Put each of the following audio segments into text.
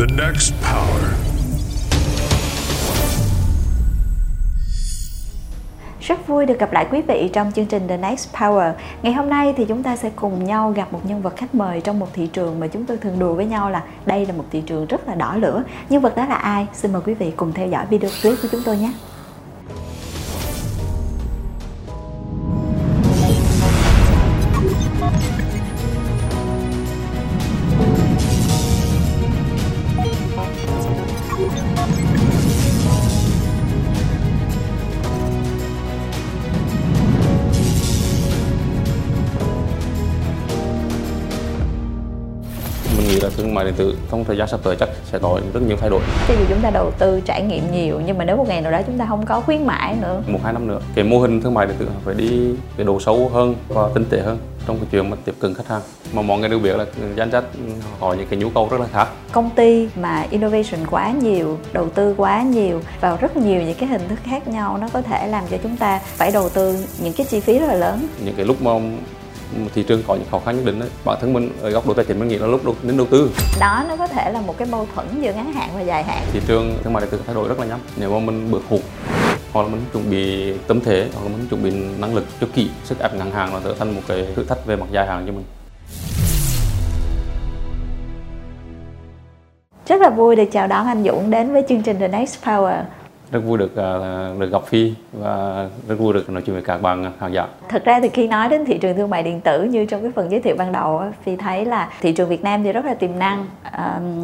The next power. Rất vui được gặp lại quý vị trong chương trình The Next Power. Ngày hôm nay thì chúng ta sẽ cùng nhau gặp một nhân vật khách mời trong một thị trường mà chúng tôi thường đùa với nhau là đây là một thị trường rất là đỏ lửa. Nhân vật đó là ai? Xin mời quý vị cùng theo dõi video clip của chúng tôi nhé. Mại điện tử trong thời gian sắp tới chắc sẽ có rất nhiều thay đổi. Cho dù chúng ta đầu tư trải nghiệm nhiều nhưng mà nếu một ngày nào đó chúng ta không có khuyến mãi nữa. Một hai năm nữa cái mô hình thương mại điện tử phải đi cái độ sâu hơn và tinh tế hơn trong cái chuyện mà tiếp cận khách hàng. Mà mọi người đều biết là gian chất có những cái nhu cầu rất là khác. Công ty mà innovation quá nhiều đầu tư quá nhiều vào rất nhiều những cái hình thức khác nhau nó có thể làm cho chúng ta phải đầu tư những cái chi phí rất là lớn. Những cái lúc mà thị trường có những khó khăn nhất định ấy, bản thân mình ở góc độ tài chính mình nghĩ là lúc nên đầu tư. Đó nó có thể là một cái mâu thuẫn giữa ngắn hạn và dài hạn. Thị trường thương mại điện tử thay đổi rất là nhanh. Nếu mà mình bước hụt hoặc là mình chuẩn bị tâm thế hoặc là mình chuẩn bị năng lực cho kỹ sức ép ngắn hạn là trở thành một cái thử thách về mặt dài hạn cho mình. Rất là vui được chào đón anh Dũng đến với chương trình The Next Power rất vui được uh, được gặp Phi và rất vui được nói chuyện với các bạn khán giả. Thực ra thì khi nói đến thị trường thương mại điện tử như trong cái phần giới thiệu ban đầu Phi thấy là thị trường Việt Nam thì rất là tiềm năng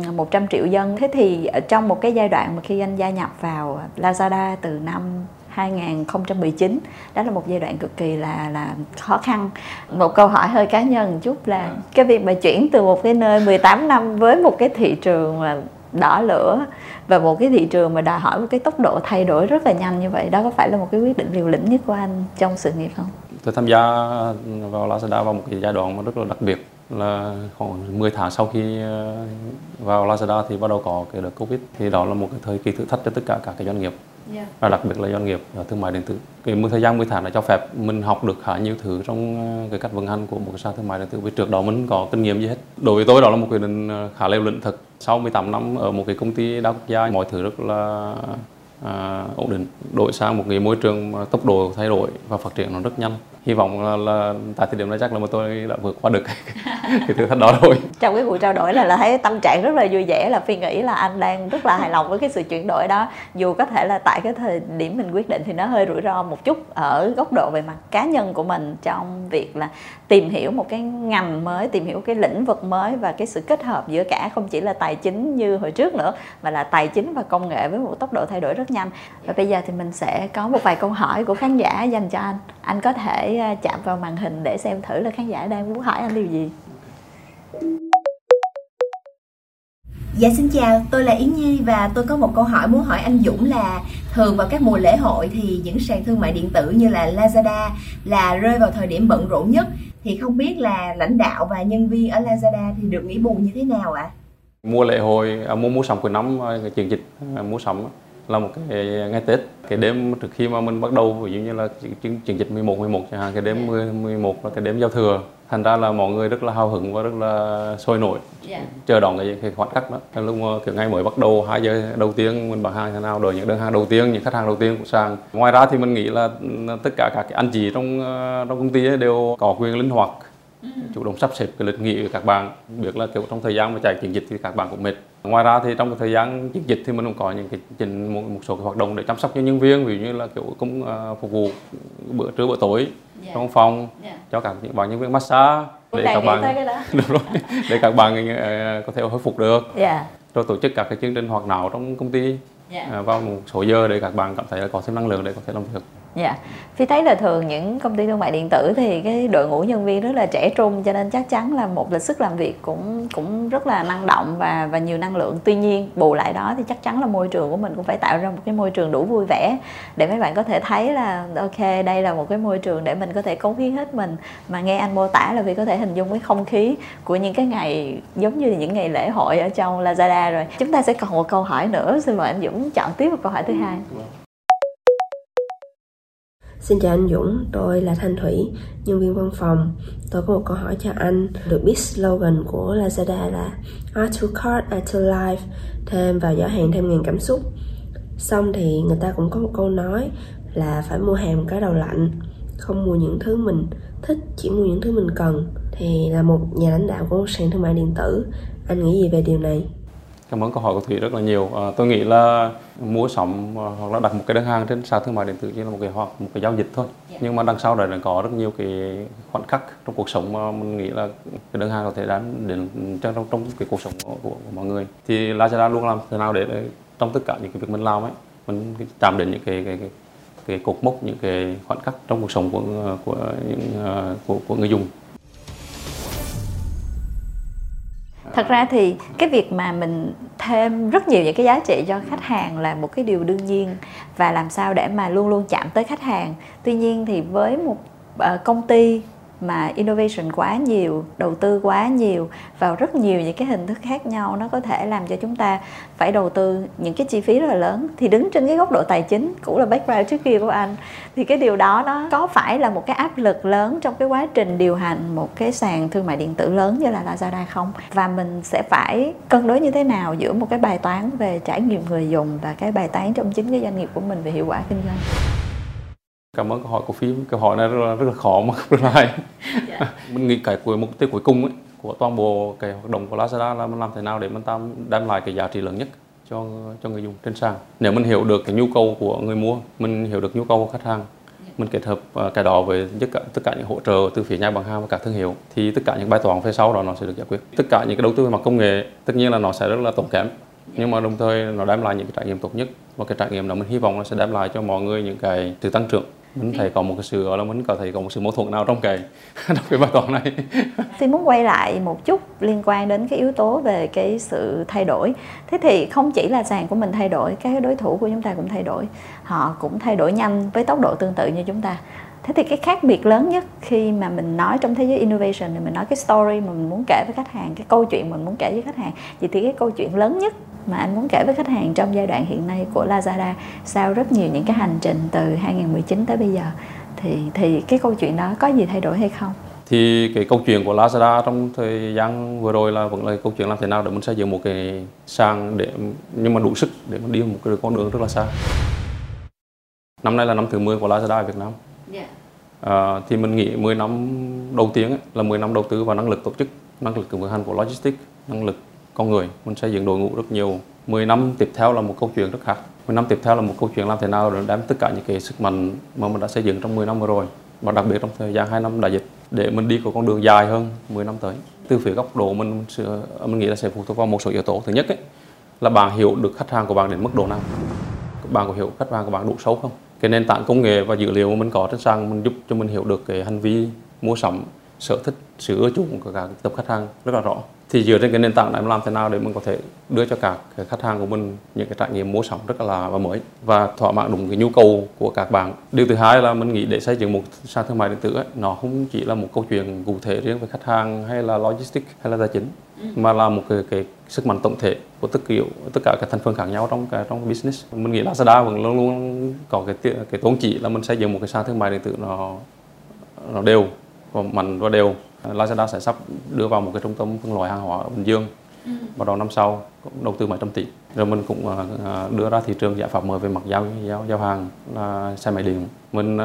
uh, 100 triệu dân. Thế thì trong một cái giai đoạn mà khi anh gia nhập vào Lazada từ năm 2019 đó là một giai đoạn cực kỳ là là khó khăn một câu hỏi hơi cá nhân một chút là cái việc mà chuyển từ một cái nơi 18 năm với một cái thị trường mà đỏ lửa. Và một cái thị trường mà đòi hỏi một cái tốc độ thay đổi rất là nhanh như vậy đó có phải là một cái quyết định liều lĩnh nhất của anh trong sự nghiệp không? Tôi tham gia vào Lazada vào một cái giai đoạn mà rất là đặc biệt là khoảng 10 tháng sau khi vào Lazada thì bắt đầu có cái đợt Covid. Thì đó là một cái thời kỳ thử thách cho tất cả các cái doanh nghiệp. Yeah. và đặc biệt là doanh nghiệp thương mại điện tử. Cái một thời gian 10 tháng đã cho phép mình học được khá nhiều thứ trong cái cách vận hành của một cái sàn thương mại điện tử. Vì trước đó mình có kinh nghiệm gì hết. Đối với tôi đó là một quyết định khá liều lĩnh thật sau 18 năm ở một cái công ty đa quốc gia, mọi thứ rất là à, ổn định đổi sang một cái môi trường mà tốc độ thay đổi và phát triển nó rất nhanh. Hy vọng là, là tại thời điểm này chắc là mà tôi đã vượt qua được cái, cái thử thách đó rồi. Trong cái buổi trao đổi là là thấy tâm trạng rất là vui vẻ là phi nghĩ là anh đang rất là hài lòng với cái sự chuyển đổi đó. Dù có thể là tại cái thời điểm mình quyết định thì nó hơi rủi ro một chút ở góc độ về mặt cá nhân của mình trong việc là tìm hiểu một cái ngành mới tìm hiểu cái lĩnh vực mới và cái sự kết hợp giữa cả không chỉ là tài chính như hồi trước nữa mà là tài chính và công nghệ với một tốc độ thay đổi rất nhanh và bây giờ thì mình sẽ có một vài câu hỏi của khán giả dành cho anh. Anh có thể chạm vào màn hình để xem thử là khán giả đang muốn hỏi anh điều gì. Dạ xin chào, tôi là Yến Nhi và tôi có một câu hỏi muốn hỏi anh Dũng là thường vào các mùa lễ hội thì những sàn thương mại điện tử như là Lazada là rơi vào thời điểm bận rộn nhất. Thì không biết là lãnh đạo và nhân viên ở Lazada thì được nghỉ bù như thế nào ạ? À? Mua lễ hội, à, mua mua sắm cuối năm, cái chiến dịch à, mua sắm là một cái ngày Tết. Cái đêm trước khi mà mình bắt đầu ví dụ như là chiến chiến dịch 11 11 chẳng hạn cái đêm 10 11 là cái đêm giao thừa. Thành ra là mọi người rất là hào hứng và rất là sôi nổi. Yeah. chờ đón cái, cái khoảnh khắc đó. Lúc mà kiểu ngày mới bắt đầu 2 giờ đầu tiên mình bán hàng thế nào đợi những đơn hàng đầu tiên những khách hàng đầu tiên của sàn. Ngoài ra thì mình nghĩ là tất cả các cái anh chị trong trong công ty ấy đều có quyền linh hoạt chủ động sắp xếp cái lịch nghỉ của các bạn biết là kiểu trong thời gian mà chạy chiến dịch thì các bạn cũng mệt ngoài ra thì trong cái thời gian chiến dịch thì mình cũng có những cái trình một, một số cái hoạt động để chăm sóc cho nhân viên ví dụ như là kiểu cũng uh, phục vụ bữa trưa bữa tối yeah. trong phòng yeah. cho các bạn nhân viên massage để các bạn đúng rồi để các bạn uh, có thể hồi phục được yeah. rồi tổ chức các cái chương trình hoạt nào trong công ty yeah. uh, vào một số giờ để các bạn cảm thấy là có thêm năng lượng để có thể làm việc Dạ, yeah. Phi thấy là thường những công ty thương mại điện tử thì cái đội ngũ nhân viên rất là trẻ trung cho nên chắc chắn là một lịch sức làm việc cũng cũng rất là năng động và và nhiều năng lượng. Tuy nhiên bù lại đó thì chắc chắn là môi trường của mình cũng phải tạo ra một cái môi trường đủ vui vẻ để mấy bạn có thể thấy là ok đây là một cái môi trường để mình có thể cống hiến hết mình. Mà nghe anh mô tả là vì có thể hình dung cái không khí của những cái ngày giống như những ngày lễ hội ở trong Lazada rồi. Chúng ta sẽ còn một câu hỏi nữa, xin mời anh Dũng chọn tiếp một câu hỏi thứ hai. Vâng. Xin chào anh Dũng, tôi là Thanh Thủy, nhân viên văn phòng. Tôi có một câu hỏi cho anh. Được biết slogan của Lazada là Add to cart, add to life, thêm vào giỏ hàng thêm ngàn cảm xúc. Xong thì người ta cũng có một câu nói là phải mua hàng cái đầu lạnh, không mua những thứ mình thích, chỉ mua những thứ mình cần. Thì là một nhà lãnh đạo của một sàn thương mại điện tử, anh nghĩ gì về điều này? Cảm ơn câu hỏi của Thủy rất là nhiều. À, tôi nghĩ là mua sắm à, hoặc là đặt một cái đơn hàng trên sàn thương mại điện tử chỉ là một cái hoặc một cái giao dịch thôi. Yeah. Dạ. Nhưng mà đằng sau đấy là có rất nhiều cái khoảnh khắc trong cuộc sống mà mình nghĩ là cái đơn hàng có thể đến đến trong trong, trong cái cuộc sống của, của, của mọi người. Thì Lazada luôn làm thế nào để trong tất cả những cái việc mình làm ấy mình chạm đến những cái cái, cái cái cột mốc những cái khoảnh khắc trong cuộc sống của của những à, của, của người dùng thật ra thì cái việc mà mình thêm rất nhiều những cái giá trị cho khách hàng là một cái điều đương nhiên và làm sao để mà luôn luôn chạm tới khách hàng. Tuy nhiên thì với một ờ, công ty mà innovation quá nhiều, đầu tư quá nhiều vào rất nhiều những cái hình thức khác nhau, nó có thể làm cho chúng ta phải đầu tư những cái chi phí rất là lớn. Thì đứng trên cái góc độ tài chính cũng là background trước kia của anh, thì cái điều đó nó có phải là một cái áp lực lớn trong cái quá trình điều hành một cái sàn thương mại điện tử lớn như là Lazada không? Và mình sẽ phải cân đối như thế nào giữa một cái bài toán về trải nghiệm người dùng và cái bài toán trong chính cái doanh nghiệp của mình về hiệu quả kinh doanh? Cảm ơn câu hỏi của phim. Câu hỏi này rất là, rất là khó mà không lại yeah. mình nghĩ cái cuối mục tiêu cuối cùng ấy, của toàn bộ cái hoạt động của Lazada là mình làm thế nào để mình tam đem lại cái giá trị lớn nhất cho cho người dùng trên sàn. Nếu mình hiểu được cái nhu cầu của người mua mình hiểu được nhu cầu của khách hàng mình kết hợp uh, cái đó với tất cả tất cả những hỗ trợ từ phía nhà bán hàng và các thương hiệu thì tất cả những bài toán phía sau đó nó sẽ được giải quyết. Tất cả những cái đầu tư về mặt công nghệ tất nhiên là nó sẽ rất là tốn kém. Nhưng mà đồng thời nó đem lại những cái trải nghiệm tốt nhất. Và cái trải nghiệm đó mình hy vọng nó sẽ đem lại cho mọi người những cái sự tăng trưởng mình thấy có một cái sự gọi là mình có thể có một sự mâu thuẫn nào trong cái trong cái bài toán này? Xin muốn quay lại một chút liên quan đến cái yếu tố về cái sự thay đổi. Thế thì không chỉ là sàn của mình thay đổi các đối thủ của chúng ta cũng thay đổi. Họ cũng thay đổi nhanh với tốc độ tương tự như chúng ta. Thế thì cái khác biệt lớn nhất khi mà mình nói trong thế giới innovation thì mình nói cái story mà mình muốn kể với khách hàng cái câu chuyện mình muốn kể với khách hàng vậy thì cái câu chuyện lớn nhất mà anh muốn kể với khách hàng trong giai đoạn hiện nay của Lazada sau rất nhiều những cái hành trình từ 2019 tới bây giờ thì thì cái câu chuyện đó có gì thay đổi hay không? Thì cái câu chuyện của Lazada trong thời gian vừa rồi là vẫn là câu chuyện làm thế nào để mình xây dựng một cái sàn để nhưng mà đủ sức để mình đi một cái con đường rất là xa. Năm nay là năm thứ 10 của Lazada ở Việt Nam. Yeah. Dạ. À, thì mình nghĩ 10 năm đầu tiên ấy, là 10 năm đầu tư vào năng lực tổ chức, năng lực vận hành của logistics, năng lực con người. Mình xây dựng đội ngũ rất nhiều. 10 năm tiếp theo là một câu chuyện rất khác. 10 năm tiếp theo là một câu chuyện làm thế nào để đem tất cả những cái sức mạnh mà mình đã xây dựng trong 10 năm vừa rồi và đặc biệt trong thời gian 2 năm đại dịch để mình đi có con đường dài hơn 10 năm tới. Từ phía góc độ mình mình nghĩ là sẽ phụ thuộc vào một số yếu tố. Thứ nhất ấy, là bạn hiểu được khách hàng của bạn đến mức độ nào. Bạn có hiểu khách hàng của bạn đủ sâu không? Cái nền tảng công nghệ và dữ liệu mà mình có trên sàn mình giúp cho mình hiểu được cái hành vi mua sắm sở thích sự ưa chuộng của cả tập khách hàng rất là rõ thì dựa trên cái nền tảng này làm thế nào để mình có thể đưa cho các khách hàng của mình những cái trải nghiệm mua sắm rất là và mới và thỏa mãn đúng cái nhu cầu của các bạn. Điều thứ hai là mình nghĩ để xây dựng một sàn thương mại điện tử ấy, nó không chỉ là một câu chuyện cụ thể riêng với khách hàng hay là logistics hay là tài chính ừ. mà là một cái, cái sức mạnh tổng thể của tất kiểu tất cả các thành phần khác nhau trong cái trong business. Mình nghĩ Lazada vẫn luôn luôn có cái cái tôn chỉ là mình xây dựng một cái sàn thương mại điện tử nó nó đều và mạnh và đều Lazada sẽ sắp đưa vào một cái trung tâm phân loại hàng hóa ở Bình Dương ừ. vào đầu năm sau đầu tư mấy trăm tỷ rồi mình cũng à, à, đưa ra thị trường giải pháp mới về mặt giao giao giao hàng là xe máy điện mình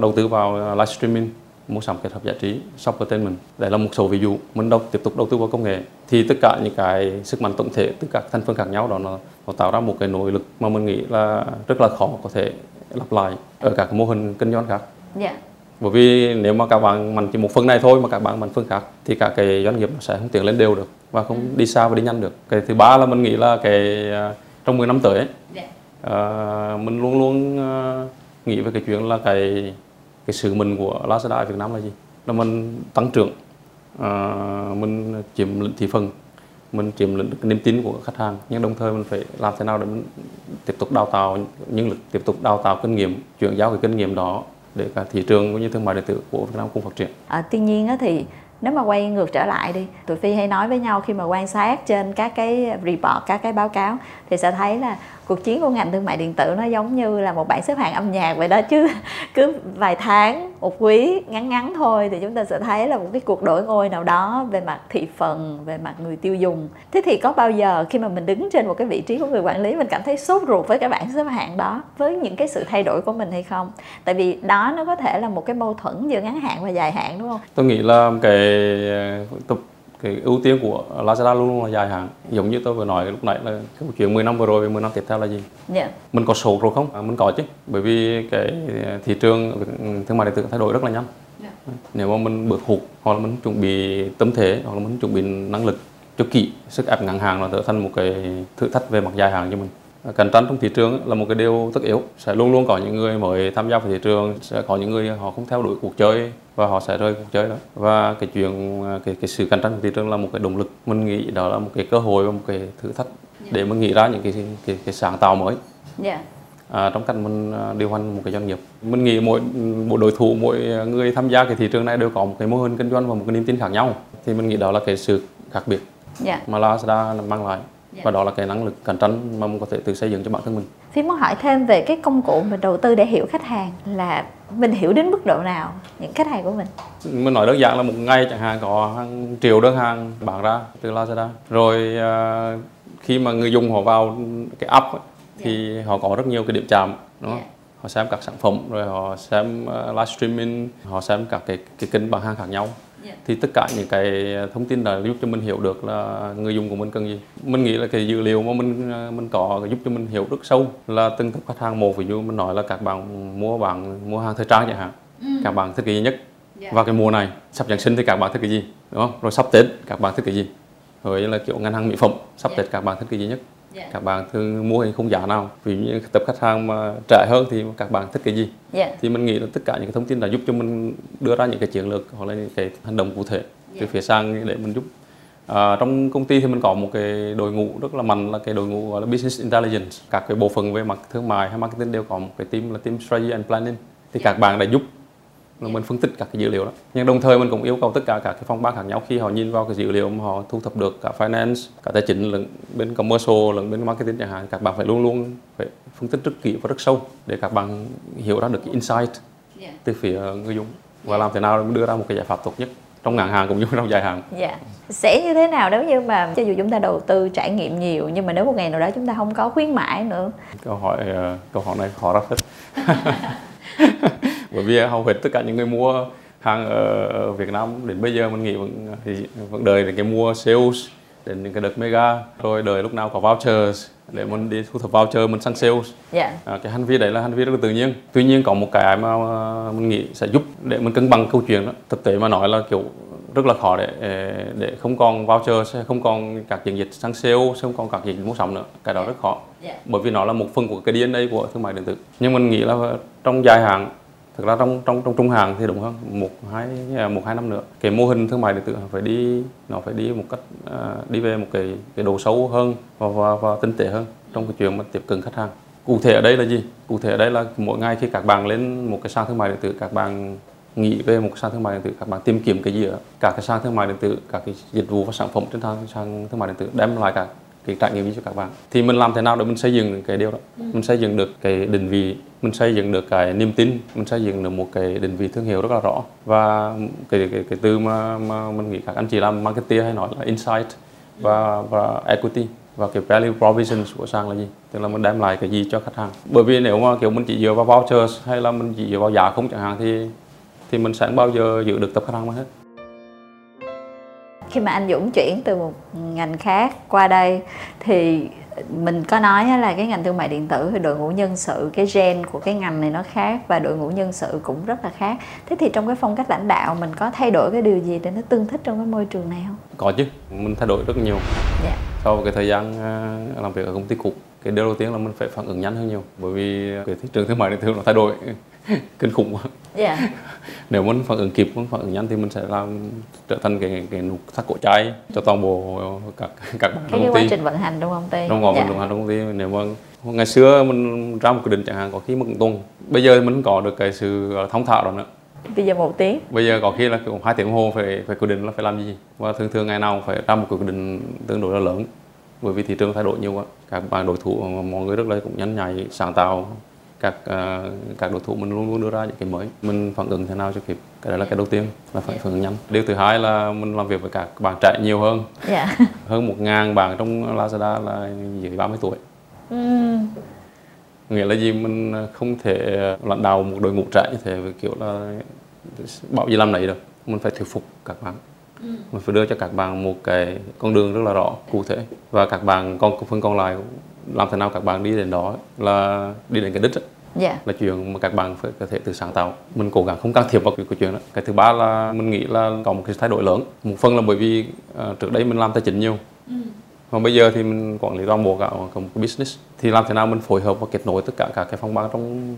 đầu tư vào live streaming mua sắm kết hợp giá trị shop entertainment đây là một số ví dụ mình đầu tiếp tục đầu tư vào công nghệ thì tất cả những cái sức mạnh tổng thể từ các thành phần khác nhau đó nó, nó tạo ra một cái nội lực mà mình nghĩ là rất là khó có thể lặp lại ở các mô hình kinh doanh khác. Yeah. Bởi vì nếu mà các bạn mạnh chỉ một phần này thôi mà các bạn mạnh phần khác thì cả cái doanh nghiệp sẽ không tiến lên đều được và không đi xa và đi nhanh được cái thứ ba là mình nghĩ là cái à, trong 10 năm tới ấy, yeah. Dạ. uh, mình luôn luôn uh, nghĩ về cái chuyện là cái cái sự mình của Lazada ở Việt Nam là gì là mình tăng trưởng uh, mình chiếm lĩnh thị phần mình chiếm lĩnh được niềm tin của khách hàng nhưng đồng thời mình phải làm thế nào để mình tiếp tục đào tạo nhân lực tiếp tục đào tạo kinh nghiệm chuyển giao cái kinh nghiệm đó để cả thị trường cũng như thương mại điện tử của Việt Nam cùng phát triển. À, tuy nhiên á, thì nếu mà quay ngược trở lại đi tụi phi hay nói với nhau khi mà quan sát trên các cái report các cái báo cáo thì sẽ thấy là cuộc chiến của ngành thương mại điện tử nó giống như là một bảng xếp hạng âm nhạc vậy đó, chứ cứ vài tháng, một quý ngắn ngắn thôi thì chúng ta sẽ thấy là một cái cuộc đổi ngôi nào đó về mặt thị phần, về mặt người tiêu dùng. Thế thì có bao giờ khi mà mình đứng trên một cái vị trí của người quản lý, mình cảm thấy sốt ruột với cái bảng xếp hạng đó, với những cái sự thay đổi của mình hay không? Tại vì đó nó có thể là một cái mâu thuẫn giữa ngắn hạn và dài hạn, đúng không? Tôi nghĩ là cái ờ, tập cái ưu tiên của Lazada luôn luôn là dài hạn giống như tôi vừa nói lúc nãy là cái chuyện 10 năm vừa rồi và 10 năm tiếp theo là gì yeah. Dạ. mình có số rồi không à, mình có chứ bởi vì cái thị trường thương mại điện tử thay đổi rất là nhanh yeah. Dạ. nếu mà mình bước hụt hoặc là mình chuẩn bị tâm thế hoặc là mình chuẩn bị năng lực cho kỹ sức ép ngắn hàng là trở thành một cái thử thách về mặt dài hạn cho mình cạnh tranh trong thị trường là một cái điều tất yếu sẽ luôn luôn có những người mới tham gia vào thị trường sẽ có những người họ không theo đuổi cuộc chơi và họ sẽ rơi cuộc chơi đó và cái chuyện cái cái sự cạnh tranh của thị trường là một cái động lực mình nghĩ đó là một cái cơ hội và một cái thử thách yeah. để mình nghĩ ra những cái cái, cái sáng tạo mới yeah. à, trong cách mình à, điều hành một cái doanh nghiệp mình nghĩ mỗi mỗi đối thủ mỗi người tham gia cái thị trường này đều có một cái mô hình kinh doanh và một cái niềm tin khác nhau thì mình nghĩ đó là cái sự khác biệt yeah. mà Lazada mang lại yeah. và đó là cái năng lực cạnh tranh mà mình có thể tự xây dựng cho bản thân mình Phi muốn hỏi thêm về cái công cụ mình đầu tư để hiểu khách hàng là mình hiểu đến mức độ nào những khách hàng của mình mình nói đơn giản là một ngày chẳng hạn có hàng triệu đơn hàng bán ra từ Lazada rồi uh, khi mà người dùng họ vào cái app ấy, thì yeah. họ có rất nhiều cái điểm chạm đúng không? Yeah. họ xem các sản phẩm rồi họ xem uh, livestreaming họ xem các cái cái kênh bán hàng khác nhau yeah. thì tất cả những cái thông tin đó giúp cho mình hiểu được là người dùng của mình cần gì mình nghĩ là cái dữ liệu mà mình mình có giúp cho mình hiểu rất sâu là từng tập khách hàng một ví dụ mình nói là các bạn mua bạn mua hàng thời trang chẳng hạn ừ. các bạn thích cái gì nhất yeah. vào cái mùa này sắp giáng sinh thì các bạn thích cái gì đúng không rồi sắp tết các bạn thích cái gì rồi là kiểu ngân hàng mỹ phẩm sắp yeah. tết các bạn thích cái gì nhất yeah. Dạ. các bạn thường mua hình khung giá nào dụ như tập khách hàng mà trẻ hơn thì các bạn thích cái gì yeah. Dạ. thì mình nghĩ là tất cả những cái thông tin đã giúp cho mình đưa ra những cái chiến lược hoặc là những cái hành động cụ thể yeah. từ dạ. phía sang để mình giúp À, trong công ty thì mình có một cái đội ngũ rất là mạnh là cái đội ngũ gọi là business intelligence các cái bộ phận về mặt thương mại hay marketing đều có một cái team là team strategy and planning thì các bạn đã giúp là mình phân tích các cái dữ liệu đó nhưng đồng thời mình cũng yêu cầu tất cả các cái phòng ban khác nhau khi họ nhìn vào cái dữ liệu mà họ thu thập được cả finance cả tài chính lẫn bên commercial lẫn bên marketing chẳng hạn các bạn phải luôn luôn phải phân tích rất kỹ và rất sâu để các bạn hiểu ra được cái insight từ phía người dùng và làm thế nào để đưa ra một cái giải pháp tốt nhất trong ngắn hạn cũng như trong dài hạn. Dạ. Sẽ như thế nào nếu như mà cho dù chúng ta đầu tư trải nghiệm nhiều nhưng mà nếu một ngày nào đó chúng ta không có khuyến mãi nữa? Câu hỏi uh, câu hỏi này khó rất hết. bởi vì hầu hết tất cả những người mua hàng ở Việt Nam đến bây giờ mình nghĩ vẫn thì vẫn đợi đến cái mua sales đến những cái đợt mega rồi đợi lúc nào có vouchers để mình đi thu thập voucher mình săn sales yeah. Dạ. à, cái hành vi đấy là hành vi rất là tự nhiên tuy nhiên có một cái mà mình nghĩ sẽ giúp để mình cân bằng câu chuyện đó thực tế mà nói là kiểu rất là khó để để không còn voucher sẽ không còn các chiến dịch săn sale sẽ không còn các chiến dịch mua sắm nữa cái đó rất khó yeah. Dạ. bởi vì nó là một phần của cái DNA của thương mại điện tử nhưng mình nghĩ là trong dài hạn thực ra trong trong trong trung hạn thì đúng hơn một hai à, một hai năm nữa. Cái mô hình thương mại điện tử phải đi nó phải đi một cách uh, đi về một cái cái độ sâu hơn và, và, và tinh tế hơn trong cái chuyện mà tiếp cận khách hàng. Cụ thể ở đây là gì? Cụ thể ở đây là mỗi ngày khi các bạn lên một cái sàn thương mại điện tử các bạn nghĩ về một sàn thương mại điện tử các bạn tìm kiếm cái gì ở cả cái sàn thương mại điện tử các cái dịch vụ và sản phẩm trên sàn thương mại điện tử đem lại cả cái trải nghiệm cho các bạn. Thì mình làm thế nào để mình xây dựng cái điều đó? Ừ. mình xây dựng được cái định vị mình xây dựng được cái niềm tin mình xây dựng được một cái định vị thương hiệu rất là rõ. Và cái cái, cái từ mà, mà mình nghĩ các anh chị làm marketing hay nói là insight và và equity và cái value provision của sang là gì? Tức là mình đem lại cái gì cho khách hàng? Bởi vì nếu mà kiểu mình chỉ dựa vào vouchers hay là mình chỉ dựa vào giá không chẳng hạn thì thì mình sẽ bao giờ giữ được tập khách hàng mà hết khi mà anh Dũng chuyển từ một ngành khác qua đây thì mình có nói là cái ngành thương mại điện tử thì đội ngũ nhân sự cái gen của cái ngành này nó khác và đội ngũ nhân sự cũng rất là khác thế thì trong cái phong cách lãnh đạo mình có thay đổi cái điều gì để nó tương thích trong cái môi trường này không có chứ mình thay đổi rất nhiều yeah. Dạ. sau cái thời gian à, làm việc ở công ty cũ cái điều đầu tiên là mình phải phản ứng nhanh hơn nhiều bởi vì cái thị trường thương mại điện tử nó thay đổi kinh khủng quá. Yeah. Dạ. nếu muốn phản ứng kịp muốn phản ứng nhanh thì mình sẽ làm trở thành cái cái nút thắt cổ cháy cho toàn bộ các các bạn cái, cái quá trình vận hành trong công ty. Trong quá trình vận hành trong công ty. Nếu mà ngày xưa mình ra một cái định chẳng hạn có khi một tuần. Bây giờ mình có được cái sự thông thạo rồi nữa. Bây giờ một tiếng. Bây giờ có khi là cũng hai tiếng đồng hồ phải phải quyết định là phải làm gì. Và thường thường ngày nào phải ra một quyết định tương đối là lớn. Bởi vì thị trường thay đổi nhiều quá. Các bạn đối thủ mọi người rất là cũng nhanh nhạy sáng tạo các uh, các đối thủ mình luôn luôn đưa ra những cái mới. Mình phản ứng thế nào cho kịp? Cái đó là cái đầu tiên là phải phản ứng nhanh. Điều thứ hai là mình làm việc với các bạn trẻ nhiều hơn. Yeah. hơn một ngàn bạn trong Lazada là dưới 30 tuổi. Ừm, nghĩa là gì? Mình không thể lãnh đạo một đội ngũ trẻ như thế với kiểu là bảo gì làm nấy được. Mình phải thuyết phục các bạn mình phải đưa cho các bạn một cái con đường rất là rõ cụ thể. Và các bạn còn phần còn lại làm thế nào các bạn đi đến đó là đi đến cái đích ấy, dạ. Là chuyện mà các bạn phải có thể tự sáng tạo. Mình cố gắng không can thiệp vào cái, cái chuyện đó. Cái thứ ba là mình nghĩ là có một cái thay đổi lớn. Một phần là bởi vì ờ, trước đây mình làm tài chính nhiều. Mà bây giờ thì mình quản lý toàn bộ cả, cả một cái business. Thì làm thế nào mình phối hợp và kết nối tất cả các cái phòng ban trong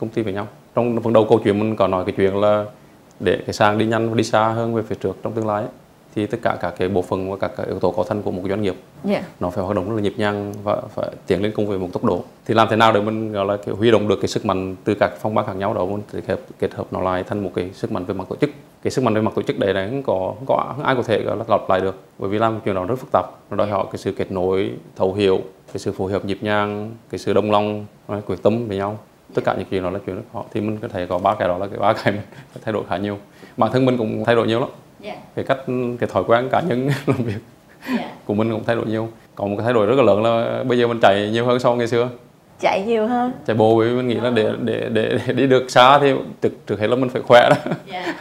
công ty với nhau? Trong phần đầu câu chuyện mình có nói cái chuyện là để cái sàn đi nhanh và đi xa hơn về phía trước trong tương lai ấy, thì tất cả các cái bộ phận và các cái yếu tố cấu thành của một doanh nghiệp dạ. nó phải hoạt động rất là nhịp nhàng và phải tiến lên cùng với một tốc độ. Thì làm thế nào để mình gọi là kiểu huy động được cái sức mạnh từ các phong ban khác nhau đó mình kết, kết hợp nó lại thành một cái sức mạnh về mặt tổ chức. Cái sức mạnh về mặt tổ chức đấy là không có không có ai có thể gọi là lặp lại được bởi vì làm chuyện đó rất phức tạp. Nó đòi hỏi cái sự kết nối thấu hiểu cái sự phối hợp nhịp nhàng cái sự đồng lòng quyết tâm với nhau tất cả những chuyện đó là chuyện rất khó. Thì mình có thể có ba cái đó là cái ba cái mình thay đổi khá nhiều. Bản thân mình cũng thay đổi nhiều lắm. Dạ. Cái cách cái thói quen cá nhân làm việc dạ. của mình cũng thay đổi nhiều. Còn một cái thay đổi rất là lớn là bây giờ mình chạy nhiều hơn so với ngày xưa. Chạy nhiều hơn. Chạy bộ vì mình nghĩ là để để để, để đi được xa thì trước trước hết là mình phải khỏe đó. Dạ.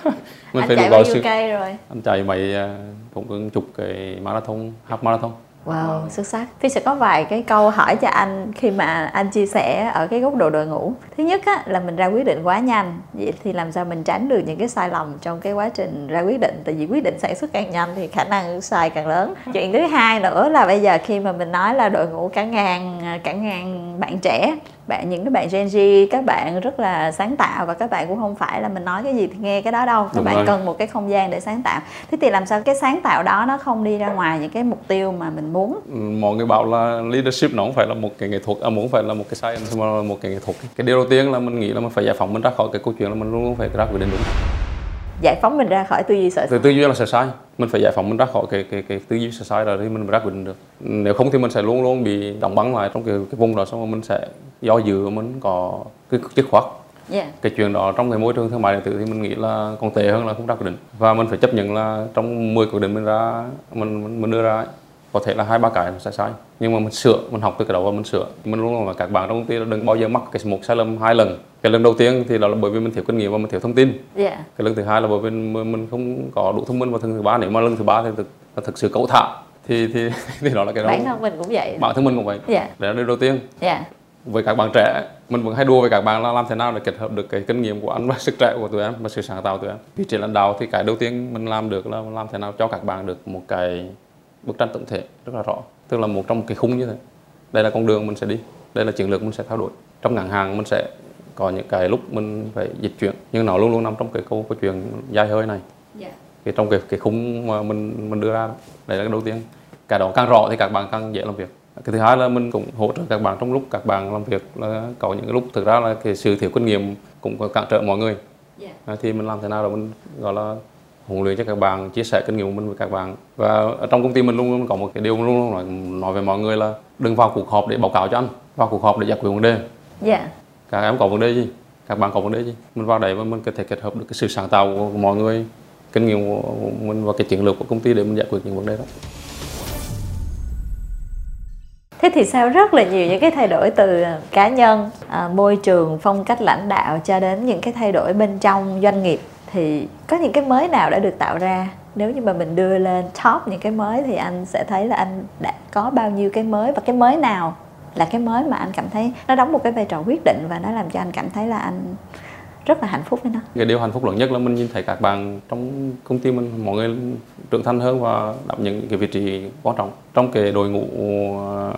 Mình anh phải chạy được bao nhiêu cây rồi? Anh chạy mấy à, cũng gần chục cái marathon half marathon Wow, xuất sắc. Phi sẽ có vài cái câu hỏi cho anh khi mà anh chia sẻ ở cái góc độ đội ngũ. Thứ nhất á, là mình ra quyết định quá nhanh. Vậy thì làm sao mình tránh được những cái sai lầm trong cái quá trình ra quyết định. Tại vì quyết định sản xuất càng nhanh thì khả năng sai càng lớn. Chuyện thứ hai nữa là bây giờ khi mà mình nói là đội ngũ cả ngàn cả ngàn bạn trẻ bạn những cái bạn Gen Z các bạn rất là sáng tạo và các bạn cũng không phải là mình nói cái gì thì nghe cái đó đâu. Các Đúng bạn rồi. cần một cái không gian để sáng tạo. Thế thì làm sao cái sáng tạo đó nó không đi ra ngoài những cái mục tiêu mà mình muốn? Ừ, mọi người bảo là leadership nó không phải là một cái nghệ thuật à, không phải là một cái science mà là một cái nghệ thuật. Cái điều đầu tiên là mình nghĩ là mình phải giải phóng mình ra khỏi cái câu chuyện là mình luôn luôn phải ra quyết định đúng giải phóng mình ra khỏi tư duy sợ từ tư duy là sai sai mình phải giải phóng mình ra khỏi cái cái cái tư duy sai sai rồi thì mình mới ra quyết định được. Nếu không thì mình sẽ luôn luôn bị đóng băng lại trong cái, cái vùng đó xong rồi mình sẽ do dự mình có cái dứt khoát. Yeah. cái chuyện đó trong cái môi trường thương mại điện tử thì mình nghĩ là còn tệ hơn là không ra quyết định. Và mình phải chấp nhận là trong 10 quyết định mình ra mình mình, mình đưa ra ấy, có thể là hai ba cái nó sai sai. Nhưng mà mình sửa mình học từ cái đó và mình sửa. Mình luôn là các bạn trong công ty đừng bao giờ mắc cái một sai lầm hai lần. Cái lần đầu tiên thì đó là bởi vì mình thiếu kinh nghiệm và mình thiếu thông tin. Yeah. cái lần thứ hai là bởi vì mình không có đủ thông minh và lần thứ ba. Nếu mà lần thứ ba thì thực, là thực sự cẩu thả. Thì thì thì đó là cái đó. Bản thân mình cũng vậy. Bản thân mình cũng vậy. Dạ. Đấy là điều đầu tiên. Dạ. Với các bạn trẻ mình vẫn hay đua với các bạn là làm thế nào để kết hợp được cái kinh nghiệm của anh và sức trẻ của tụi em và sự sáng tạo của tụi em. Vị trí lãnh đạo thì cái đầu tiên mình làm được là làm thế nào cho các bạn được một cái bức tranh tổng thể rất là rõ. Tức là một trong một cái khung như thế. Đây là con đường mình sẽ đi. Đây là chiến lược mình sẽ theo đuổi. Trong ngắn hạn mình sẽ có những cái lúc mình phải dịch chuyển nhưng nó luôn luôn nằm trong cái câu câu chuyện dài hơi này. Dạ. Cái trong cái cái khung mà mình mình đưa ra đó. đấy là cái đầu tiên. Cái đó càng rõ thì các bạn càng dễ làm việc. Cái thứ hai là mình cũng hỗ trợ các bạn trong lúc các bạn làm việc là có những cái lúc thực ra là cái sự thiếu kinh nghiệm cũng cản trở mọi người. Dạ. À, thì mình làm thế nào để mình gọi là huấn luyện cho các bạn chia sẻ kinh nghiệm của mình với các bạn. Và ở trong công ty mình luôn luôn có một cái điều luôn luôn nói, nói với mọi người là đừng vào cuộc họp để báo cáo cho anh vào cuộc họp để giải quyết vấn đề. Dạ. Các em có vấn đề gì? Các bạn có vấn đề gì? Mình vào đấy và mình có thể kết hợp được cái sự sáng tạo của mọi người kinh nghiệm của mình và cái chiến lược của công ty để mình giải quyết những vấn đề đó. Thế thì sao? Rất là nhiều những cái thay đổi từ cá nhân, à, môi trường, phong cách lãnh đạo cho đến những cái thay đổi bên trong doanh nghiệp thì có những cái mới nào đã được tạo ra? Nếu như mà mình đưa lên top những cái mới thì anh sẽ thấy là anh đã có bao nhiêu cái mới và cái mới nào là cái mới mà anh cảm thấy nó đóng một cái vai trò quyết định và nó làm cho anh cảm thấy là anh rất là hạnh phúc với nó. cái điều hạnh phúc lớn nhất là mình nhìn thấy các bạn trong công ty mình mọi người trưởng thành hơn và đảm nhận những cái vị trí quan trọng trong cái đội ngũ ờ,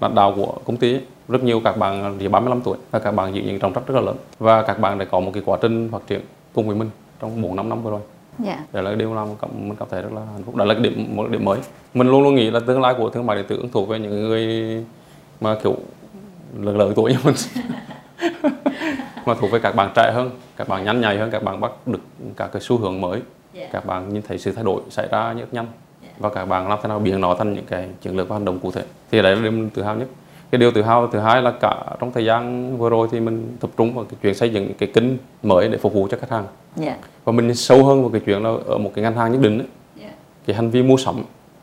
lãnh đạo của công ty ấy, rất nhiều các bạn chỉ 35 tuổi và các bạn giữ những trọng trách rất là lớn và các bạn đã có một cái quá trình phát triển cùng với mình trong 4 năm năm vừa rồi. Dạ. đó là điều làm mình cảm thấy rất là hạnh phúc. Đó là cái điểm một điểm mới. Mình luôn luôn nghĩ là tương lai của thương mại điện tử thuộc về những người mà kiểu lớn lớn tuổi như mình mà thuộc về các bạn trẻ hơn các bạn nhanh nhạy hơn các bạn bắt được các cái xu hướng mới. Yeah. các bạn nhìn thấy sự thay đổi xảy ra rất nhanh. Và các bạn làm thế nào biến nó thành những cái chiến lược và hành động cụ thể. Thì đấy là điều mình tự hào nhất cái điều tự hào thứ hai là cả trong thời gian vừa rồi thì mình tập trung vào cái chuyện xây dựng cái kênh mới để phục vụ cho khách hàng. Dạ. Và mình sâu hơn vào cái chuyện là ở một cái ngân hàng nhất định ấy, dạ. Cái hành vi mua sắm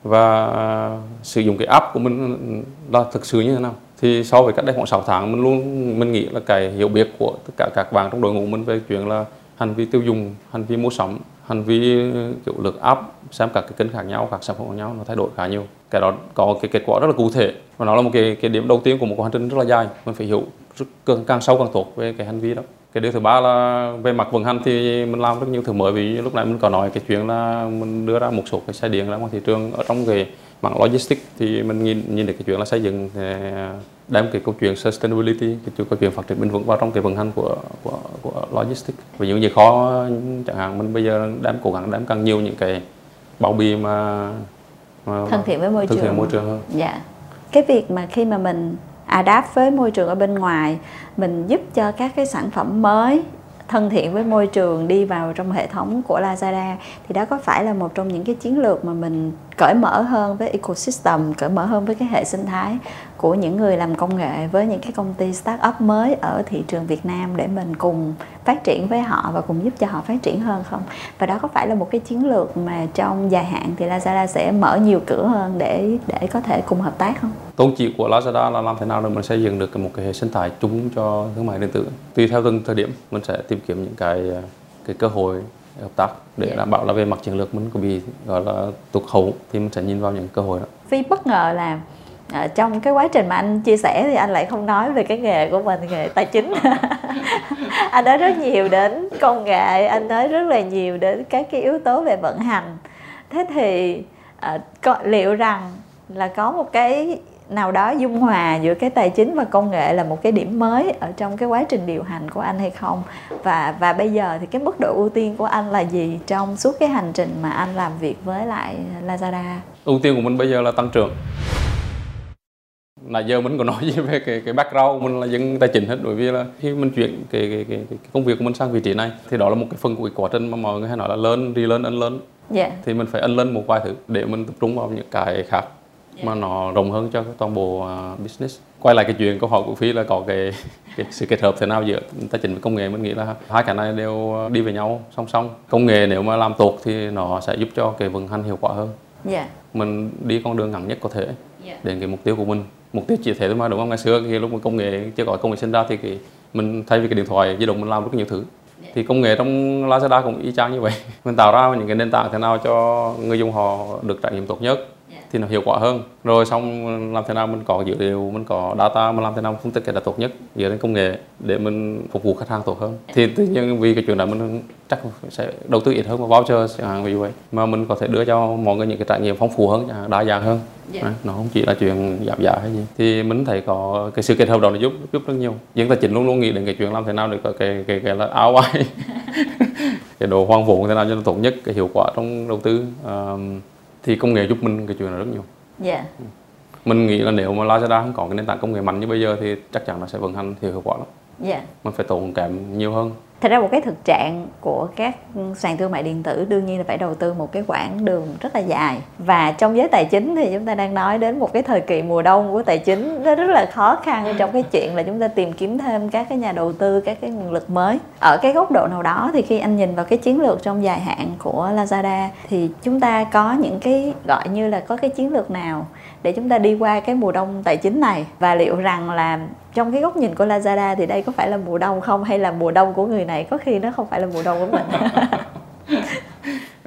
và sử dụng cái app của mình là thực sự như thế nào. Thì so với cách đây khoảng 6 tháng mình luôn mình nghĩ là cái hiểu biết của tất cả các bạn trong đội ngũ mình về chuyện là hành vi tiêu dùng hành vi mua sắm hành vi kiểu lượt app xem các cái kênh khác nhau các sản phẩm khác nhau nó thay đổi khá nhiều cái đó có cái kết quả rất là cụ thể. Và nó là một cái cái điểm đầu tiên của một hành trình rất là dài. Mình phải hiểu rất, càng, càng sâu càng tốt về cái hành vi đó. Cái điều thứ ba là về mặt vận hành thì mình làm rất nhiều thứ mới. Vì lúc nãy mình có nói cái chuyện là mình đưa ra một số cái xe điện ra ngoài thị trường ở trong cái mảng logistics thì mình nhìn nhìn được cái chuyện là xây dựng ờ, đem cái câu chuyện sustainability cái chuyện câu chuyện phát triển bền vững vào trong cái vận hành của của của logistics. Và những gì khó chẳng hạn mình bây giờ đang cố gắng đem càng nhiều những cái bao bì mà thân thiện với môi thân trường. thiện môi trường hơn. Dạ. Cái việc mà khi mà mình adapt với môi trường ở bên ngoài, mình giúp cho các cái sản phẩm mới thân thiện với môi trường đi vào trong hệ thống của Lazada thì đó có phải là một trong những cái chiến lược mà mình cởi mở hơn với ecosystem, cởi mở hơn với cái hệ sinh thái của những người làm công nghệ với những cái công ty startup mới ở thị trường Việt Nam để mình cùng phát triển với họ và cùng giúp cho họ phát triển hơn không? Và đó có phải là một cái chiến lược mà trong dài hạn thì Lazada sẽ mở nhiều cửa hơn để để có thể cùng hợp tác không? tôn chỉ của Lazada là làm thế nào để mình xây dựng được một cái hệ sinh thái chung cho thương mại điện tử tùy theo từng thời điểm mình sẽ tìm kiếm những cái cái cơ hội hợp tác để đảm bảo là về mặt chiến lược mình có bị gọi là tụt hậu thì mình sẽ nhìn vào những cơ hội đó Phi bất ngờ là à, trong cái quá trình mà anh chia sẻ thì anh lại không nói về cái nghề của mình nghề tài chính. Anh nói rất nhiều đến công nghệ anh nói rất là nhiều đến các cái yếu tố về vận hành. Thế thì à, có, liệu rằng là có một cái nào đó dung hòa giữa cái tài chính và công nghệ là một cái điểm mới ở trong cái quá trình điều hành của anh hay không? Và và bây giờ thì cái mức độ ưu tiên của anh là gì trong suốt cái hành trình mà anh làm việc với lại Lazada? Ưu tiên của mình bây giờ là tăng trưởng nãy giờ mình có nói gì về cái cái background mình là dân tài chính hết. Bởi vì là khi mình chuyển cái cái, cái, cái công việc của mình sang vị trí này thì đó là một cái phần của cái quá trình mà mọi người hay nói là lớn đi lớn ân lớn dạ. Thì mình phải lên một vài thứ để mình tập trung vào những cái khác mà nó rộng hơn cho toàn bộ uh, business. Quay lại cái chuyện câu hỏi của phi là có cái, cái sự kết hợp thế nào giữa tài chính và công nghệ? Mình nghĩ là hai cái này đều đi với nhau song song. Công nghệ nếu mà làm tốt thì nó sẽ giúp cho cái vận hành hiệu quả hơn. Dạ. Mình đi con đường ngắn nhất có thể Dạ. đến cái mục tiêu của mình. Mục tiêu chỉ thế thôi mà đúng không? Ngày xưa khi lúc mà công nghệ chưa có công nghệ sinh ra thì cái mình thay vì cái điện thoại di động mình làm rất nhiều thứ. Thì công nghệ trong Lazada cũng y chang như vậy. Mình tạo ra những cái nền tảng thế nào cho người dùng họ được trải nghiệm tốt nhất thì nó hiệu quả hơn. Rồi xong làm thế nào mình có dữ liệu mình có data mình làm thế nào phân tích cái là tốt nhất dựa trên công nghệ để mình phục vụ khách hàng tốt hơn. Thì tự nhiên vì cái chuyện đó mình chắc sẽ đầu tư ít hơn vào voucher chẳng hạn ví dụ vậy. Mà mình có thể đưa cho mọi người những cái trải nghiệm phong phú hơn đa dạng hơn. Dạ. Đấy, nó không chỉ là chuyện giảm giá hay gì. Thì mình thấy có cái sự kết hợp đó nó giúp giúp rất nhiều. Dân tài chính luôn luôn nghĩ đến cái chuyện làm thế nào để có cái cái cái là áo ai. Cái độ hoang vốn thế nào cho nó tốt nhất cái hiệu quả trong đầu tư. Ờm, thì công nghệ giúp mình cái chuyện này rất nhiều. Dạ. Mình nghĩ là nếu mà Lazada không có cái nền tảng công nghệ mạnh như bây giờ thì chắc chắn nó sẽ vận hành thì hiệu quả lắm. Dạ. Mình phải tốn kém nhiều hơn thật ra một cái thực trạng của các sàn thương mại điện tử đương nhiên là phải đầu tư một cái quãng đường rất là dài. Và trong giới tài chính thì chúng ta đang nói đến một cái thời kỳ mùa đông của tài chính, nó rất là khó khăn trong cái chuyện là chúng ta tìm kiếm thêm các cái nhà đầu tư, các cái nguồn lực mới. Ở cái góc độ nào đó thì khi anh nhìn vào cái chiến lược trong dài hạn của Lazada thì chúng ta có những cái, gọi như là có cái chiến lược nào để chúng ta đi qua cái mùa đông tài chính này? Và liệu rằng là trong cái góc nhìn của Lazada thì đây có phải là mùa đông không? Hay là mùa đông của người này có khi nó không phải là mùa đông của mình?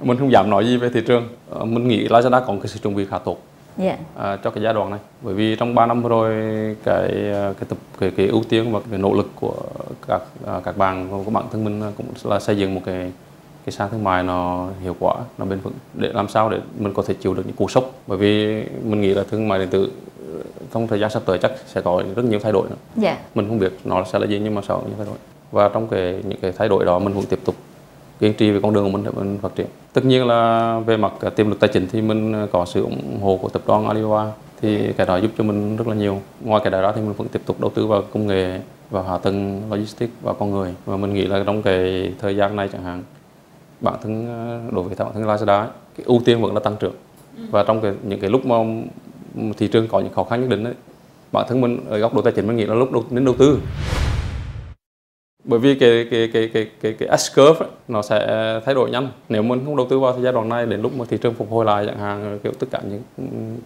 Mình không dám nói gì về thị trường. Ờ, mình nghĩ Lazada có cái sự chuẩn bị khá tốt. Dạ. À, cho cái giai đoạn này. Bởi vì trong 3 năm vừa rồi cái à, cái tập cái, cái ưu tiên và cái nỗ lực của các à, các bạn của bản thân mình cũng là xây dựng một cái cái sàn thương mại nó hiệu quả nó bền vững để làm sao để mình có thể chịu được những cú sốc. Bởi vì mình nghĩ là thương mại điện tử ờ, trong thời gian sắp tới chắc sẽ có rất nhiều thay đổi nữa. Dạ. Mình không biết nó sẽ là gì nhưng mà sẽ có những thay đổi. Và trong cái những cái thay đổi đó mình vẫn tiếp tục kiên trì với con đường của mình để mình phát triển. Tất nhiên là về mặt à, tiềm lực tài chính thì mình à, có sự ủng hộ của tập đoàn Alibaba thì cái đó giúp cho mình rất là nhiều. Ngoài cái đó ra thì mình vẫn tiếp tục đầu tư vào công nghệ vào hạ tầng logistics và con người. Và mình nghĩ là trong cái thời gian này chẳng hạn bản thân ờ, đối với bản thân Lazada cái ưu tiên vẫn là tăng trưởng. Và trong cái, những cái lúc mà thị trường có những khó khăn nhất định đấy bản thân mình ở góc độ tài chính mình nghĩ là lúc đầu, nên đầu tư. Bởi vì cái cái cái cái cái cái S curve ấy, nó sẽ thay đổi nhanh. Nếu mình không đầu tư vào giai đoạn này đến lúc mà thị trường phục hồi lại chẳng hạn kiểu tất cả những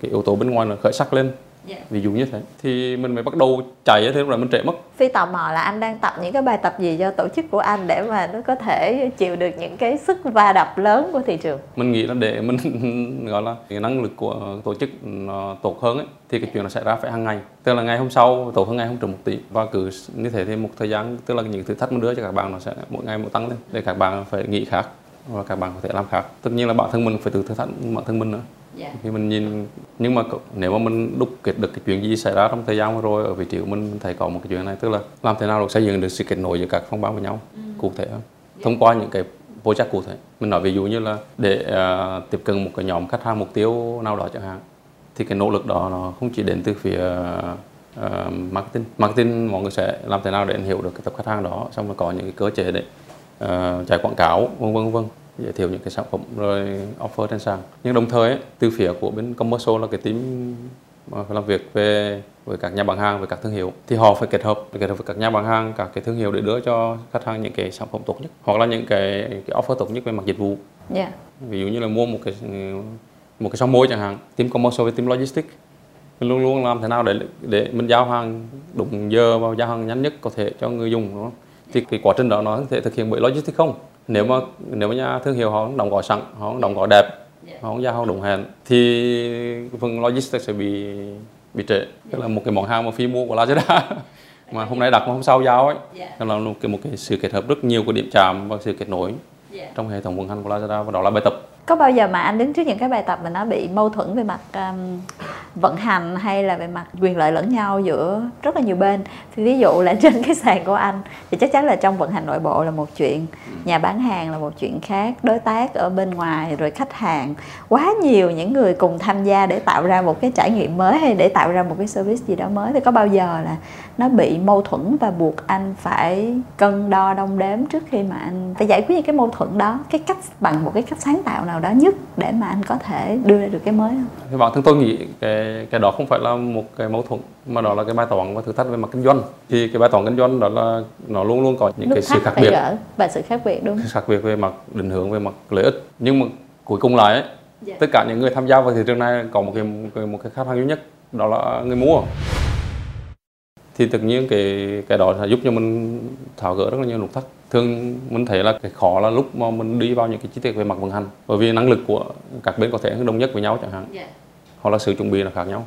cái yếu tố bên ngoài nó khởi sắc lên Yeah. ví dụ như thế. Thì mình mới bắt đầu chạy thế là mình trễ mất. Phi tò mò là anh đang tập những cái bài tập gì cho tổ chức của anh để mà nó có thể chịu được những cái sức va đập lớn của thị trường. mình nghĩ là để mình gọi là cái năng lực của tổ chức nó tốt hơn ấy, thì cái chuyện nó xảy ra phải hàng ngày. Tức là ngày hôm sau tốt hơn ngày hôm trước một tí. Và cứ như thế thì một thời gian tức là những thử thách mình đưa cho các bạn nó sẽ mỗi ngày một tăng lên để các bạn phải nghĩ khác và các bạn có thể làm khác. Tất nhiên là bản thân mình phải tự thử thách bản thân mình nữa khi mình nhìn nhưng mà nếu mà mình đúc kết được cái chuyện gì xảy ra trong thời gian vừa rồi ở vị trí của mình mình thấy có một cái chuyện này tức là làm thế nào để xây dựng được sự kết nối giữa các phòng ban với nhau cụ thể hơn? Thông qua những cái project cụ thể. Mình nói ví dụ như là để à, tiếp cận một cái nhóm khách hàng mục tiêu nào đó chẳng hạn thì cái nỗ lực đó nó không chỉ đến từ phía à, marketing. Marketing mọi người sẽ làm thế nào để hiểu được cái tập khách hàng đó xong rồi có những cái cơ chế để à, chạy quảng cáo vân vân vân giới thiệu những cái sản phẩm rồi offer trên sàn. Nhưng đồng thời từ phía của bên commercial là cái team mà phải làm việc về với các nhà bán hàng với các thương hiệu. Thì họ phải kết hợp kết hợp với các nhà bán hàng các cái thương hiệu để đưa cho khách hàng những cái sản phẩm tốt nhất hoặc là những cái, cái offer tốt nhất về mặt dịch vụ. Dạ. ví dụ như là mua một cái một cái son môi chẳng hạn team commercial với team logistics. Mình luôn luôn làm thế nào để để mình giao hàng đúng giờ và giao hàng nhanh nhất có thể cho người dùng đúng không? thì cái quá trình đó nó có thể thực hiện bởi logistics không nếu mà nếu mà nhà thương hiệu họ đóng gói sẵn họ đóng gói đẹp họ không giao đúng hẹn thì phần logistics sẽ bị bị trễ. Tức là một cái món hàng mà phi mua của Lazada mà hôm nay đặt mà hôm sau giao ấy đó là một cái một cái sự kết hợp rất nhiều của điểm chạm và sự kết nối trong hệ thống vận hành của Lazada và đó là bài tập Có bao giờ mà anh đứng trước những cái bài tập mà nó bị mâu thuẫn về mặt um, vận hành hay là về mặt quyền lợi lẫn nhau giữa rất là nhiều bên? Thì ví dụ là trên cái sàn của anh thì chắc chắn là trong vận hành nội bộ là một chuyện nhà bán hàng là một chuyện khác đối tác ở bên ngoài rồi khách hàng. Quá nhiều những người cùng tham gia để tạo ra một cái trải nghiệm mới hay để tạo ra một cái service gì đó mới. Thì có bao giờ là nó bị mâu thuẫn và buộc anh phải cân đo đong đếm trước khi mà anh phải giải quyết những cái mâu thuẫn đó? Cái cách bằng một cái cách sáng tạo nào đó nhất để mà anh có thể đưa ra được cái mới không? Thì bản thân tôi nghĩ cái cái đó không phải là một cái mâu thuẫn mà đó là cái bài toán và thử thách về mặt kinh doanh. Thì cái bài toán kinh doanh đó là nó luôn luôn có những cái nút sự thắt khác biệt. và sự khác biệt đúng không? khác biệt về mặt định hướng về mặt lợi ích. Nhưng mà cuối cùng lại ấy, Dạ. tất cả những người tham gia vào thị trường này có một cái một cái, một cái khách hàng duy nhất đó là người mua thì tự nhiên cái cái đó sẽ giúp cho mình tháo gỡ rất là nhiều nút thắt. Thường mình thấy là cái khó là lúc mà mình đi vào những cái chi tiết về mặt vận hành bởi vì năng lực của các bên có thể đồng nhất với nhau chẳng hạn. Hoặc là sự chuẩn bị là khác nhau.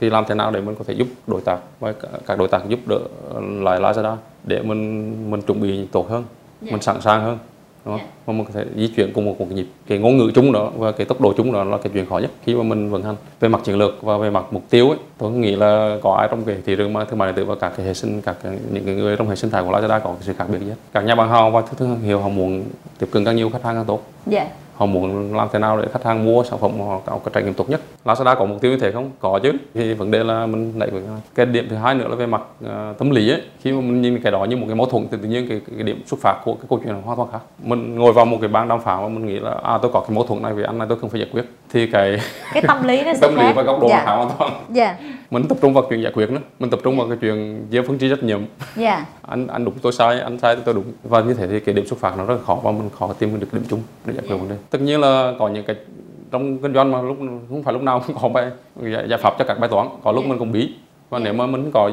Thì làm thế nào để mình có thể giúp đối tác và các đối tác giúp đỡ lại Lazada để mình mình chuẩn bị tốt hơn mình sẵn sàng hơn đúng không? mà mình có thể di chuyển cùng một, một cái nhịp cái ngôn ngữ chung đó và cái tốc độ chung đó là cái chuyện khó nhất khi mà mình vận hành. Về mặt chiến lược và về mặt mục tiêu ấy tôi nghĩ là có ai trong cái thị trường mà thương mại điện tử và các cái hệ sinh các cái, những cái người trong hệ sinh thái của Lazada có cái sự khác biệt nhất các nhà bán hàng và thương hiệu họ muốn tiếp cận càng nhiều khách hàng càng tốt. Dạ họ muốn làm thế nào để khách hàng mua sản phẩm mà họ có cái trải nghiệm tốt nhất? Lazada có mục tiêu như thế không? Có chứ. Thì vấn đề là mình đẩy với cái điểm thứ hai nữa là về mặt uh, tâm lý ấy. Khi mà mình nhìn cái đó như một cái mâu thuẫn thì tự nhiên cái, cái điểm xuất phát của cái câu chuyện là hoàn toàn khác. Mình ngồi vào một cái bàn đàm phán và mình nghĩ là à tôi có cái mâu thuẫn này với anh này tôi cần phải giải quyết thì cái cái tâm lý nó sẽ tâm lý khác. và góc độ dạ. hoàn toàn. Dạ. Mình tập trung vào chuyện giải quyết nữa mình tập trung vào cái chuyện chia phân chia trách nhiệm. Dạ. Anh anh đúng tôi sai anh sai tôi đúng. Và như thế thì cái điểm xuất phát nó rất là khó và mình khó tìm được điểm chung để giải quyết vấn đề. Tất nhiên là có những cái trong kinh doanh mà lúc không phải lúc nào cũng có bài giải, giải pháp cho các bài toán. Có lúc mình cũng bí và nếu mà mình có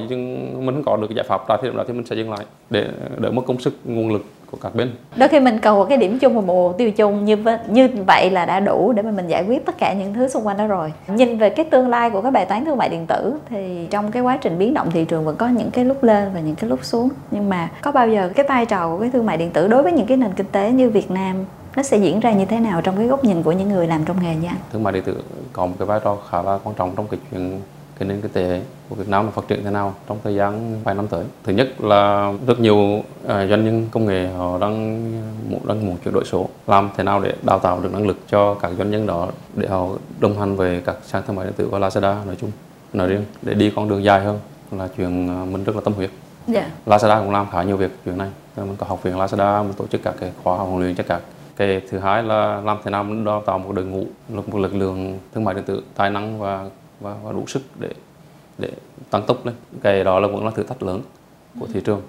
mình có được giải pháp ra thì lúc đó thì mình sẽ dừng lại để đỡ mất công sức nguồn lực của các bên. Đôi khi mình một cái điểm chung và một mục tiêu chung như vậy, như vậy là đã đủ để mà mình giải quyết tất cả những thứ xung quanh đó rồi. Nhìn về cái tương lai của các bài toán thương mại điện tử thì trong cái quá trình biến động thị trường vẫn có những cái lúc lên và những cái lúc xuống. Nhưng mà có bao giờ cái vai trò của cái thương mại điện tử đối với những cái nền kinh tế như Việt Nam nó sẽ diễn ra như thế nào trong cái góc nhìn của những người làm trong nghề như anh? Thương mại điện tử có một cái vai trò khá là quan trọng trong cái chuyện cái nền kinh tế của Việt Nam phát triển thế nào trong thời gian vài năm tới. Thứ nhất là rất nhiều à, doanh nhân công nghệ họ đang muốn đang muốn chuyển đổi số, làm thế nào để đào tạo được năng lực cho các doanh nhân đó để họ đồng hành về các sàn thương mại điện tử và Lazada nói chung nói riêng để đi con đường dài hơn là chuyện à, mình rất là tâm huyết. yeah. Lazada cũng làm khá nhiều việc chuyện này mình có học viện Lazada mình tổ chức các cái khóa huấn luyện cho các cái thứ hai là làm thế nào mình đào tạo một đội ngũ một lực lượng thương mại điện tử tài năng và và, và đủ sức để để tăng tốc lên. Cái đó là vẫn là thử thách lớn của thị trường.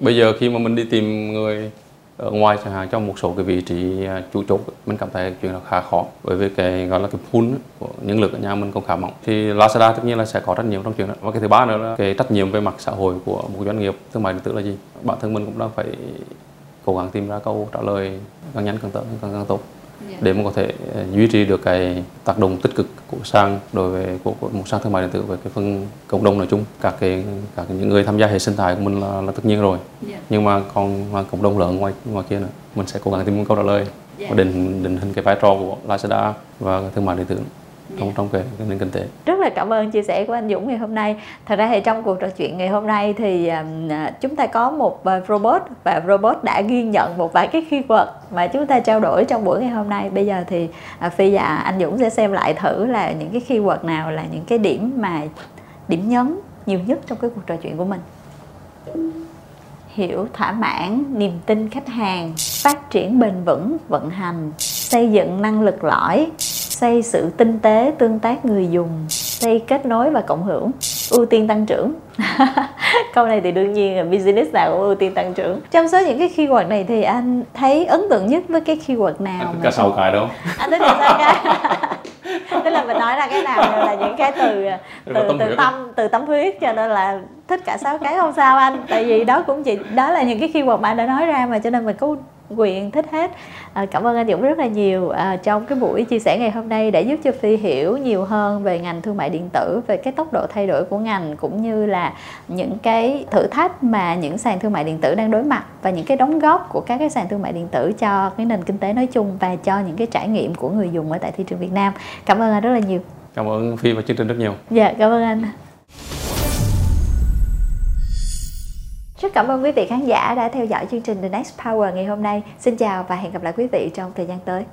Bây giờ khi mà mình đi tìm người ở ngoài chẳng hạn trong một số cái vị trí à, chủ chốt mình cảm thấy chuyện là khá khó. Bởi vì cái gọi là cái pool của nhân lực ở nhà mình cũng khá mỏng. Thì Lazada tất nhiên là sẽ có trách nhiệm trong chuyện đó. Và cái thứ ba nữa là cái trách nhiệm về mặt xã hội của một doanh nghiệp thương mại điện tử là gì? Bản thân mình cũng đang phải cố gắng tìm ra câu trả lời càng nhanh càng tốt càng, càng tốt dạ. để mà có thể ờ, duy trì được cái tác động tích cực của sang đối với của, của một sang thương mại điện tử về cái phần cộng đồng nói chung các cái các những người tham gia hệ sinh thái của mình là, là tất nhiên rồi yeah. Dạ. nhưng mà còn mà cộng đồng lớn ngoài ngoài kia nữa mình sẽ cố gắng tìm một câu trả lời yeah. Dạ. và định định hình cái vai trò của Lazada và thương mại điện tử trong trong cái, nền kinh tế. Rất là cảm ơn chia sẻ của anh Dũng ngày hôm nay. Thật ra thì trong cuộc trò chuyện ngày hôm nay thì um, chúng ta có một uh, robot và robot đã ghi nhận một vài cái keyword mà chúng ta trao đổi trong buổi ngày hôm nay. Bây giờ thì uh, phi và anh Dũng sẽ xem lại thử là những cái keyword nào là những cái điểm mà điểm nhấn nhiều nhất trong cái cuộc trò chuyện của mình. Hiểu thỏa mãn niềm tin khách hàng phát triển bền vững vận hành xây dựng năng lực lõi xây sự tinh tế tương tác người dùng xây kết nối và cộng hưởng. Ưu tiên tăng trưởng. Câu này thì đương nhiên là business nào cũng ưu tiên tăng trưởng. Trong số những cái keyword này thì anh thấy ấn tượng nhất với cái keyword nào anh cả sáu cái đâu anh thích cả sáu cái. Tức là mình nói là cái nào là những cái từ từ từ, từ tâm từ tâm huyết cho nên là thích cả sáu cái không sao anh. Tại vì đó cũng chỉ đó là những cái keyword mà anh đã nói ra mà cho nên mình có quyền thích hết à, cảm ơn anh Dũng rất là nhiều à, trong cái buổi chia sẻ ngày hôm nay để giúp cho Phi hiểu nhiều hơn về ngành thương mại điện tử về cái tốc độ thay đổi của ngành cũng như là những cái thử thách mà những sàn thương mại điện tử đang đối mặt và những cái đóng góp của các cái sàn thương mại điện tử cho cái nền kinh tế nói chung và cho những cái trải nghiệm của người dùng ở tại thị trường Việt Nam. Cảm ơn anh rất là nhiều. Cảm ơn Phi và chương trình rất nhiều. Dạ cảm ơn anh Rất cảm ơn quý vị khán giả đã theo dõi chương trình The Next Power ngày hôm nay. Xin chào và hẹn gặp lại quý vị trong thời gian tới.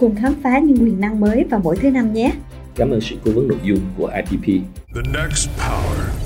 Cùng khám phá những quyền năng mới vào mỗi thứ năm nhé. Cảm ơn sự cố vấn nội dung của IPP. The Next Power